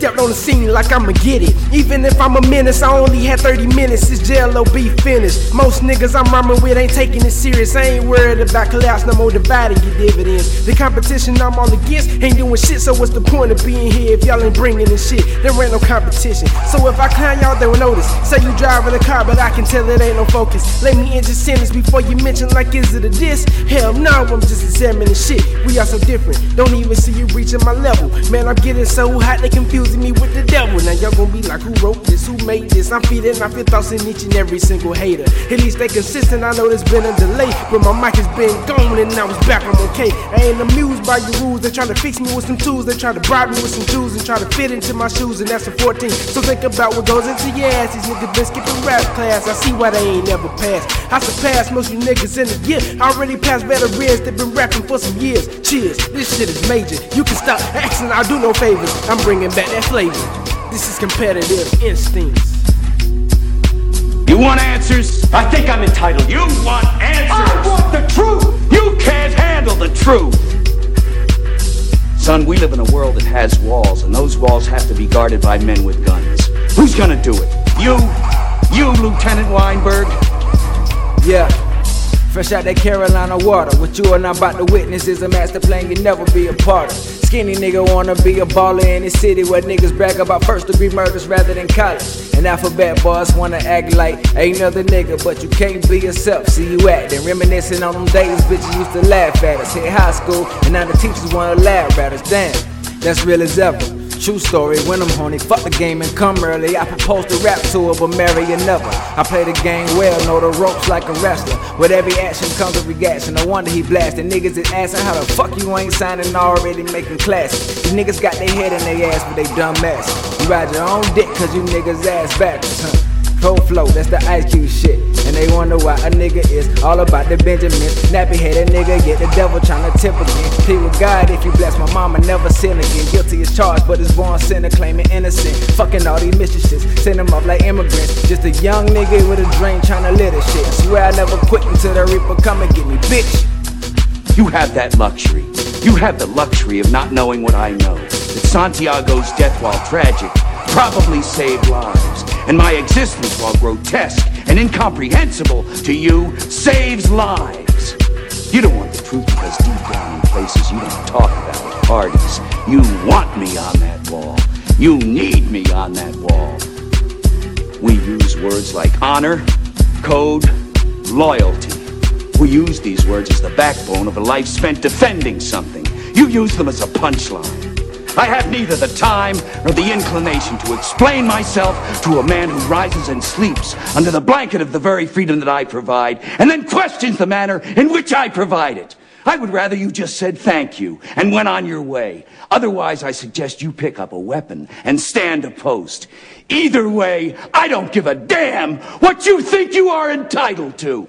Stepped on the scene like I'ma get it. Even if I'm a menace, I only had 30 minutes. It's JLOB finished. Most niggas I'm rhyming with ain't taking it serious. I ain't worried about collapse, no more dividing your dividends. The competition I'm all against ain't doing shit, so what's the point of being here if y'all ain't bringing in shit? There ain't no competition. So if I clown y'all, they will notice. Say you driving a car, but I can tell it ain't no focus. Let me end your sentence before you mention like is it a diss? Hell no, I'm just examining shit. We are so different. Don't even see you reaching my level. Man, I'm getting so hot they confusing me with the devil. Now y'all gonna be like, who wrote this? Who made this? I'm feeding off your thoughts in each and every single hater. At least they consistent. I know there's been a delay, but my mic has been gone and now it's back. I'm okay. I ain't amused by your rules. They trying to fix me with some tools. They try to bribe me with some tools and try to fit into my shoes, and that's a 14. So think about what goes into your ass. These niggas been skipping rap class. I see why they ain't never passed. I surpassed most you niggas in the year. I already passed better veterans that been rapping for some years. Cheers, this shit is major. You can stop asking, I'll do no favors. I'm bringing back that flavor. This is competitive instincts. You want answers? I think I'm entitled. You want answers? I want the truth! You can't handle the truth! Son, we live in a world that has walls, and those walls have to be guarded by men with guns. Who's gonna do it? You? You, Lieutenant Weinberg? Yeah. Fresh out that Carolina water. What you and I about to witness is a master plan you never be a part of. Skinny nigga wanna be a baller in the city where niggas brag about first degree murders rather than college. And alphabet boys wanna act like ain't another nigga, but you can't be yourself. See you acting, reminiscing on them days bitches used to laugh at us. Hit high school, and now the teachers wanna laugh at us. Damn, that's real as ever. True story, when I'm horny, fuck the game and come early. I propose to rap to her, but marry another. I play the game well, know the ropes like a wrestler. With every action comes a reaction. No wonder he blasting. Niggas is asking how the fuck you ain't signing already making classes. These niggas got their head in their ass, but they dumb ass. You ride your own dick, cause you niggas ass backwards, huh? Cold flow, that's the ice cube shit. And they wonder why a nigga is all about the Benjamin. Nappy headed nigga, get the devil tryna tip again. Plead with God if you bless my mama, never sin again. Guilty as charged, but is born sinner, claiming innocent. Fucking all these mistresses, send them up like immigrants. Just a young nigga with a dream tryna live this shit. I Swear I never quit until the reaper come and get me, bitch. You have that luxury. You have the luxury of not knowing what I know. That Santiago's death, while tragic, probably saved lives. And my existence, while grotesque and incomprehensible to you, saves lives. You don't want the truth because deep down in places you don't talk about parties, you want me on that wall. You need me on that wall. We use words like honor, code, loyalty. We use these words as the backbone of a life spent defending something. You use them as a punchline. I have neither the time nor the inclination to explain myself to a man who rises and sleeps under the blanket of the very freedom that I provide and then questions the manner in which I provide it. I would rather you just said thank you and went on your way. Otherwise, I suggest you pick up a weapon and stand a post. Either way, I don't give a damn what you think you are entitled to.